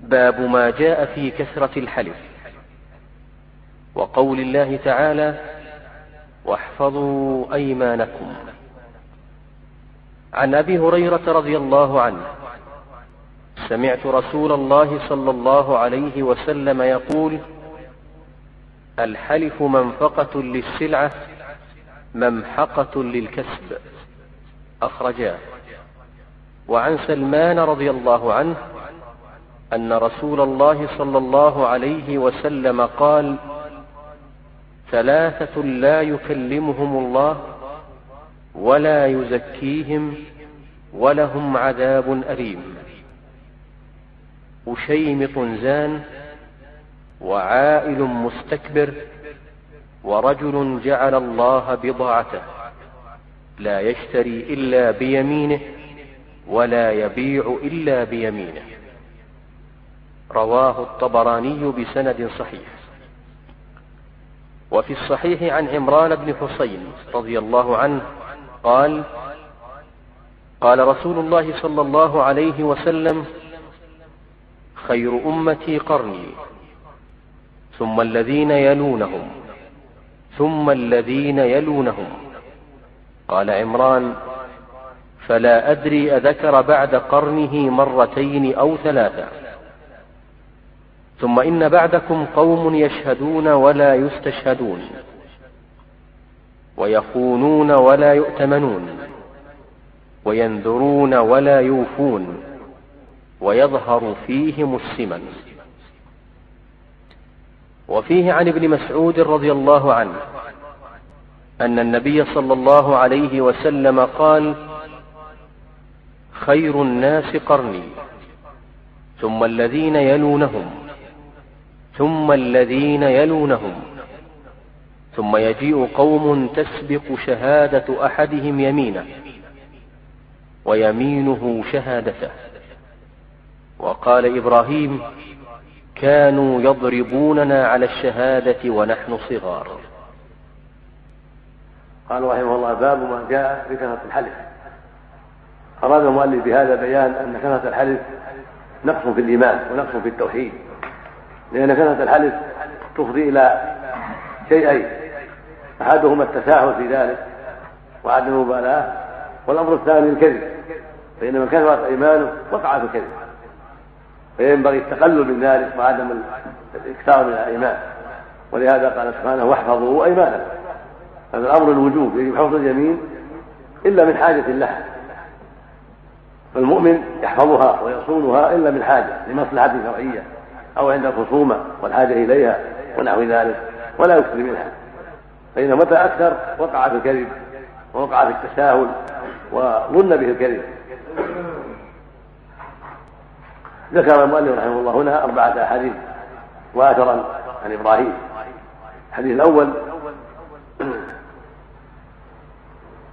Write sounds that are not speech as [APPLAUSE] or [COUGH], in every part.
باب ما جاء في كثرة الحلف. وقول الله تعالى واحفظوا أيمانكم. عن أبي هريرة رضي الله عنه سمعت رسول الله صلى الله عليه وسلم يقول الحلف منفقة للسلعة ممحقة للكسب. أخرجاه. وعن سلمان رضي الله عنه أن رسول الله صلى الله عليه وسلم قال ثلاثة لا يكلمهم الله ولا يزكيهم ولهم عذاب أليم. أشيمط زان وعائل مستكبر ورجل جعل الله بضاعته لا يشتري إلا بيمينه ولا يبيع إلا بيمينه. رواه الطبراني بسند صحيح. وفي الصحيح عن عمران بن حسين رضي الله عنه قال قال رسول الله صلى الله عليه وسلم خير أمتي قرني ثم الذين يلونهم ثم الذين يلونهم. قال عمران فلا أدري أذكر بعد قرنه مرتين أو ثلاثة. ثم إن بعدكم قوم يشهدون ولا يستشهدون ويخونون ولا يؤتمنون وينذرون ولا يوفون ويظهر فيهم السمن. وفيه عن ابن مسعود رضي الله عنه أن النبي صلى الله عليه وسلم قال خير الناس قرني ثم الذين يلونهم ثم الذين يلونهم. ثم يجيء قوم تسبق شهادة أحدهم يمينه ويمينه شهادته. وقال إبراهيم كانوا يضربوننا على الشهادة ونحن صغار. قال رحمه الله باب ما جاء في كثرة الحلف. أراد المؤلف بهذا بيان أن كثرة الحلف نقص في الإيمان ونقص في التوحيد. لأن كثرة الحلف تفضي إلى شيئين أحدهما التساهل في ذلك وعدم المبالاة والأمر الثاني الكذب فإن من كثرت أيمانه وقع في الكذب فينبغي التقلل من ذلك وعدم الإكثار من الإيمان. ولهذا قال سبحانه واحفظوا أيمانكم. هذا الأمر الوجوب يجب حفظ اليمين إلا من حاجة لها. فالمؤمن يحفظها ويصونها إلا من حاجة لمصلحة شرعية. أو عند الخصومه والحاجة إليها ونحو ذلك ولا يكثر منها. فإذا متى أكثر وقع في الكذب ووقع في التساهل وظن به الكذب. ذكر المؤلف رحمه الله هنا أربعة أحاديث وآثرا عن إبراهيم. الحديث الأول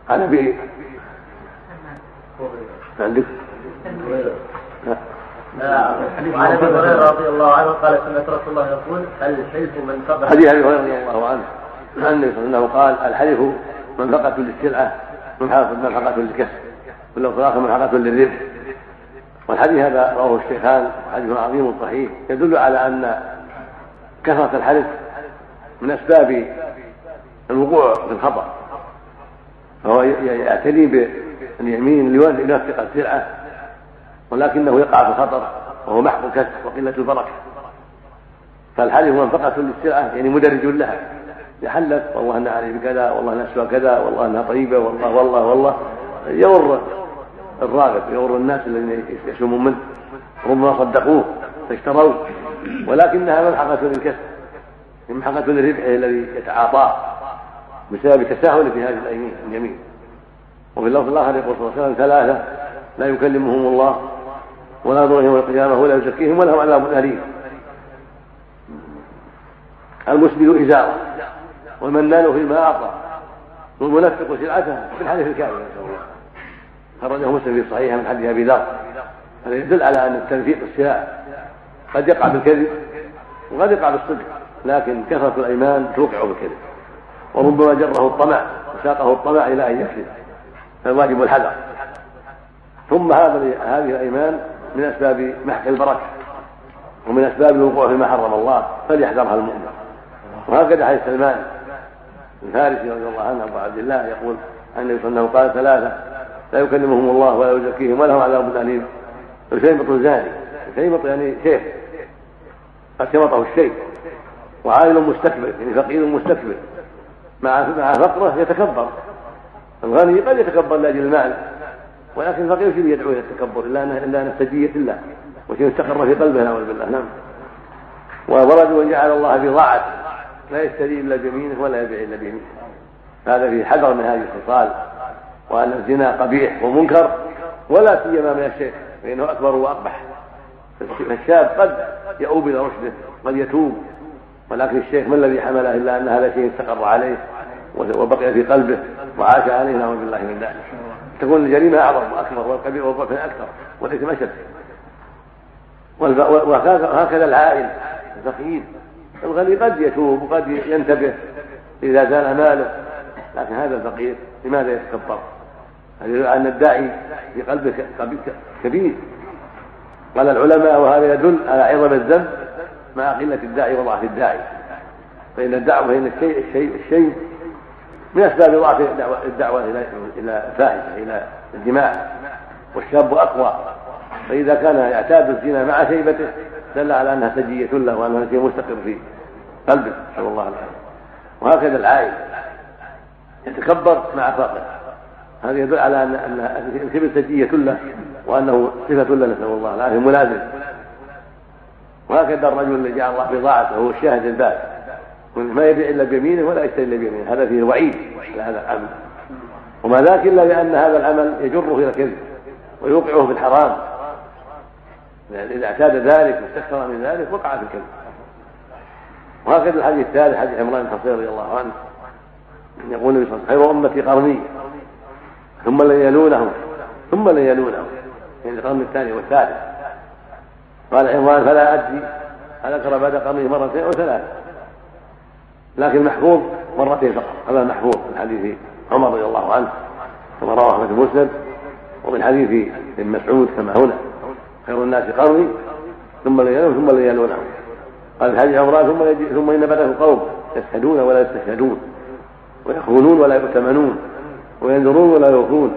عن أبي عندك وعن أبي هريرة رضي الله عنه قال سمعت رسول الله يقول الحلف منفقه حديث أبي هريرة رضي الله عنه. عن النبي صلى الله عليه وسلم قال الحلف منفقة للسلعة منفقة للكسب. ولو صلاة منفقة للربح. والحديث هذا رواه الشيخان حديث عظيم صحيح يدل على أن كثرة الحلف من أسباب الوقوع في الخطأ. فهو يعتني باليمين ليوثق السلعة. ولكنه يقع في الخطر وهو محق الكسب وقلة البركة. فالحلف منفقه للسلعه يعني مدرج لها. يحلف والله أنها عليه بكذا والله اسوى كذا والله أنها طيبة والله والله والله. يغر الراغب يغر الناس الذين يشمون منه. ربما صدقوه فاشتروه. ولكنها ملحقة للكسب ملحقة للربح الذي يتعاطاه بسبب تساهل في هذه اليمين. وفي اللفظ الآخر يقول صلى الله عليه وسلم ثلاثة لا يكلمهم الله ولا ينظر يوم القيامه ولا يزكيهم ولهم عذاب أليم. المسبل ازاره والمنان فيما اعطى والمنفق سلعته في الحديث الكامل. نسال الله خرجه مسلم في صحيحه من حديث أبي ذر. هذا يدل على أن التنفيق السلاح قد يقع بالكذب وقد يقع بالصدق لكن كثرة الأيمان توقع بالكذب. وربما جره الطمع وساقه الطمع إلى أن يكذب. فالواجب الحذر. ثم هذا هذه الأيمان من أسباب محق البركة ومن أسباب الوقوع فيما حرم الله فليحذرها المؤمن. وهكذا حديث سلمان الفارسي رضي الله عنه أبو عبد الله يقول عن النبي صلى الله عليه وسلم قال ثلاثة لا يكلمهم الله ولا يزكيهم ولهم عذاب اليم الشيمط الزاني الشيمط يعني شيخ قد شمطه الشيخ وعائل مستكبر يعني فقير مستكبر مع مع فقره يتكبر الغني قد يتكبر لأجل المال. ولكن الفقير شيء يدعو إلى التكبر؟ إلا إلا السجيه الله وشيء استقر في قلبه نعوذ بالله نعم. ورجل جعل الله في ضاعته لا يشتري إلا بيمينه ولا يبيع إلا بيمينه. هذا فيه حذر من هذه الخصال وأن الزنا قبيح ومنكر ولا سيما من الشيخ فإنه أكبر وأقبح. فالشاب قد يؤوب إلى رشده قد يتوب ولكن الشيخ ما الذي حمله إلا أن هذا شيء استقر عليه وبقي في قلبه وعاش عليه نعوذ بالله من ذلك. تكون الجريمة أعظم وأكبر والكبير والظلم أكثر والاثم اشد وهكذا العائل الفقير. الغني قد يتوب وقد ينتبه إذا زال ماله. لكن هذا الفقير لماذا يتكبر؟ هذا أن الداعي في قلبه كبير؟ قال العلماء وهذا يدل على عظم الذنب مع قلة الداعي وضعف الداعي. فإن الدعوة فان الشيء الشيء الشيء من أسباب ضعف الدعوه, إلى إلى الفاحشة إلى الدماء. والشاب أقوى. فإذا كان يعتاد الزنا مع شيبته دل على أنها سجية له وانها شيء مستقر في قلبه نسأل الله العافية. وهكذا العائل يتكبر مع فقره هذا يدل على ان أن الكبر سجية له وأنه صفة له نسأل الله العافية ملازم. وهكذا الرجل الذي جعل الله بضاعته هو الشاهد الباب ما يبيع إلا بيمينه ولا يشتري إلا بيمينه. هذا فيه وعيد. على هذا العمل وما ذاك إلا لأن هذا العمل يجره إلى الكذب ويوقعه في الحرام. إذا اعتاد ذلك واستكثر من ذلك وقع في الكذب. وهكذا الحديث الثالث حديث عمران بن حصين رضي الله عنه. يقول النبي صلى الله عليه وسلم خير أمتي قرني. ثم لن يلونهم. ثم لن يلونهم. يعني القرن الثاني والثالث. قال عمران فلا أدري هل بعد قرنه مرتين أو ثلاث لكن محفوظ مرتين فقط. هذا محفوظ من حديث عمر رضي الله عنه كما رواه أحمد مسلم ومن حديث ابن مسعود كما هنا. خير الناس قرني ثم ليلون ثم ليلونهم قال في حديث عمران ثم يجي ثم إن بدأه قوم يشهدون ولا يستشهدون ويخونون ولا يؤتمنون وينذرون ولا يوفون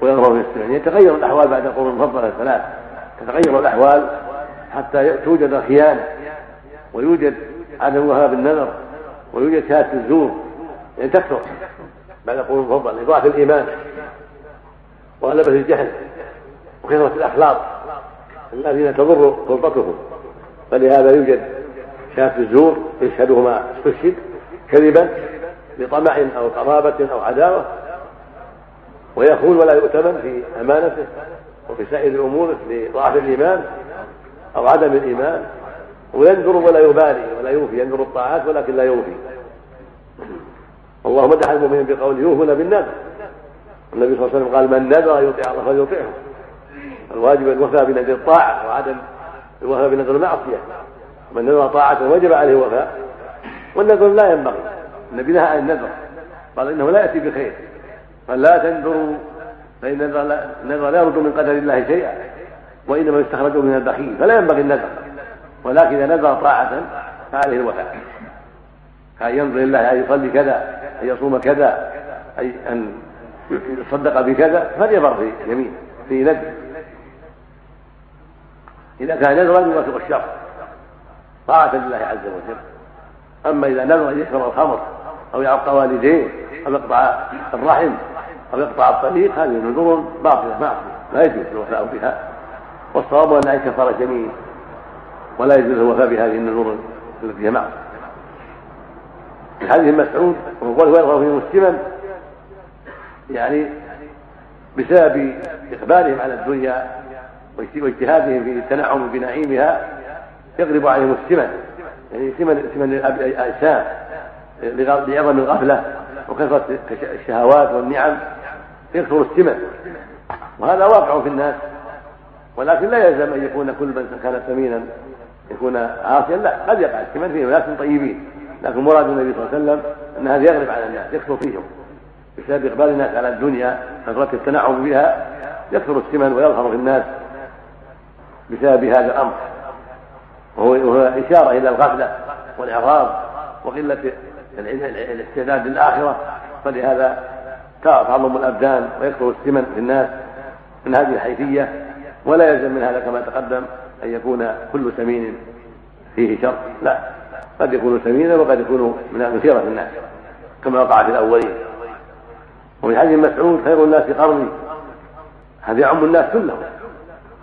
في السمع يتغير الأحوال بعد القرون المفضلة الثلاث. تتغير الأحوال حتى توجد الخيانة ويوجد عدم وهاب النذر ويوجد شهادة الزور. يعني تكثر. بعد القرون المفضله لضعف الإيمان. وغلبه الجهل. وكثره الأخلاق. الذين تضر سلطتهم فلهذا يوجد شهادة الزور. يشهده ما استشهد كذبا لطمع أو قرابة أو عداوة. ويخون ولا يؤتمن في أمانته وفي سائر اموره لضعف الإيمان أو عدم الإيمان. وينذر ولا يبالي ولا يوفي ينذر الطاعات ولكن لا يوفي. الله مدح المؤمنين بقوله يوفون بالنذر. النبي صلى الله عليه وسلم قال من نذر يطيع الله فليطيعه. الواجب الوفاء بنذر الطاعة وعدم الوفاء بنذر المعصية. من نذر طاعة وجب عليه الوفاء والنذر لا ينبغي. النبي نهى عن النذر. قال إنه لا يأتي بخير. قال لا تنذروا فإن النذر لا يرد من قدر الله شيئا. وإنما يستخرج من البخيل. فلا ينبغي النذر. ولكن إذا نذر طاعة فعليه الوفاء كان ينظر الله ان يصلي كذا ان يصوم كذا اي أن يصدق بكذا فليبر في يمين في نذر إذا كان نذرا يوافق الشر طاعة لله عز وجل. أما إذا نذر أن يشرب الخمر أو يعق والديه أو يقطع الرحم أو يقطع الطريق هذه نذور باطلة معصيه لا يجوز الوفاء بها. والصواب انها كفاره جميل ولا يجوز الوفاء بهذه النذور التي هي معصيه في حديث مسعود ويرغب في مسلما يعني بسبب إقبالهم على الدنيا واجتهادهم في التنعم بنعيمها يغلب عليهم السمن. يعني سمن سمن الأجسام لعظم الغفلة وكثرة الشهوات والنعم يكثر السمن. وهذا واقع في الناس. ولكن لا يلزم أن يكون كل من كان سمينا يكون عاصيا لا قد يقع السمن فيه ناس طيبين. لكن مراد النبي صلى الله عليه وسلم أن هذا يغلب على الناس يكثر فيهم. بسبب إقبال الناس على الدنيا كثره التنعم بها يكثر السمن ويظهر في الناس بسبب هذا الأمر. وهو إشارة إلى الغفلة والإعراض وقلة الاستعداد للآخرة. فلهذا تعظم الأبدان ويكثر السمن في الناس من هذه الحيثية. ولا يلزم من هذا كما تقدم أن يكون كل سمين فيه شر. لا قد يكون سمينا وقد يكون من مثيرة الناس كما وقع في الأولين. وفي حديث مسعود خير الناس قرني. هذا يعم الناس كلهم.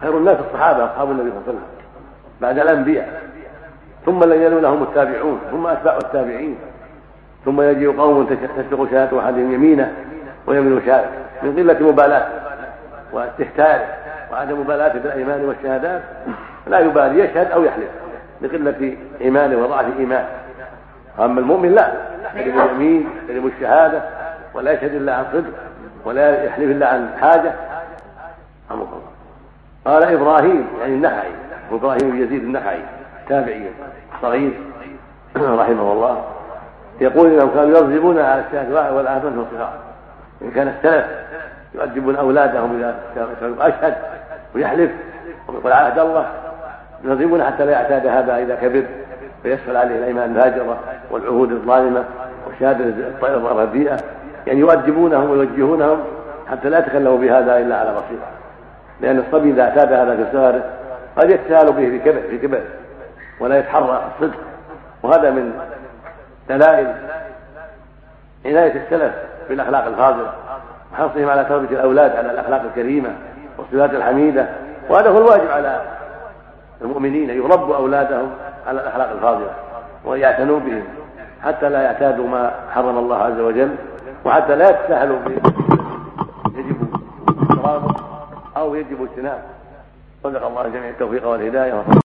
خير الناس الصحابة أصحاب النبي صلى الله عليه وسلم بعد الأنبياء. ثم الذين يلونهم التابعون ثم أتباع التابعين. ثم يجيء قوم تسبق شهادة أحدهم يمينه ويمين شهادة من قلة مبالاة واستهتار. وعدم مبالاة بالأيمان والشهادات لا يبالي يشهد أو يحلف لقلة إيمانه وضعف إيمانه أما المؤمن لا يحلف اليمين يحلف الشهادة ولا يشهد إلا عن صدق ولا يحلف إلا عن حاجة. الله. قال إبراهيم يعني النخعي وإبراهيم بن يزيد النخعي تابعي صغير [CLEARS THROAT] رحمه الله. يقول إنهم كانوا يرغبون على الشهداء والآثم في الصغار إن كان السلف يؤدبون أولادهم اذا كانوا أشهد ويحلف ويقول عهد الله. يرغبون حتى لا يعتاد هذا اذا كبر ويسهل عليه الأيمان الهاجره والعهود الظالمة والشهادة الرديئة. يعني يؤدبونهم ويوجهونهم حتى لا يتكلموا بهذا إلا على بصيرة. لأن الصبي إذا اعتاد هذا في صغره قد يتساهل به في كبر في كبر ولا يتحرى الصدق. وهذا من دلائل عناية السلف بالأخلاق الفاضلة. وحرصهم على تربية الأولاد على الأخلاق الكريمة والصفات الحميدة وهذا هو الواجب على المؤمنين أن يربوا أولادهم على الأخلاق الفاضلة وأن يعتنوا بهم حتى لا يعتادوا ما حرم الله عز وجل وحتى لا يتساهلوا يجب أو يجب اجتنابه. صدق الله جميع التوفيق والهداية.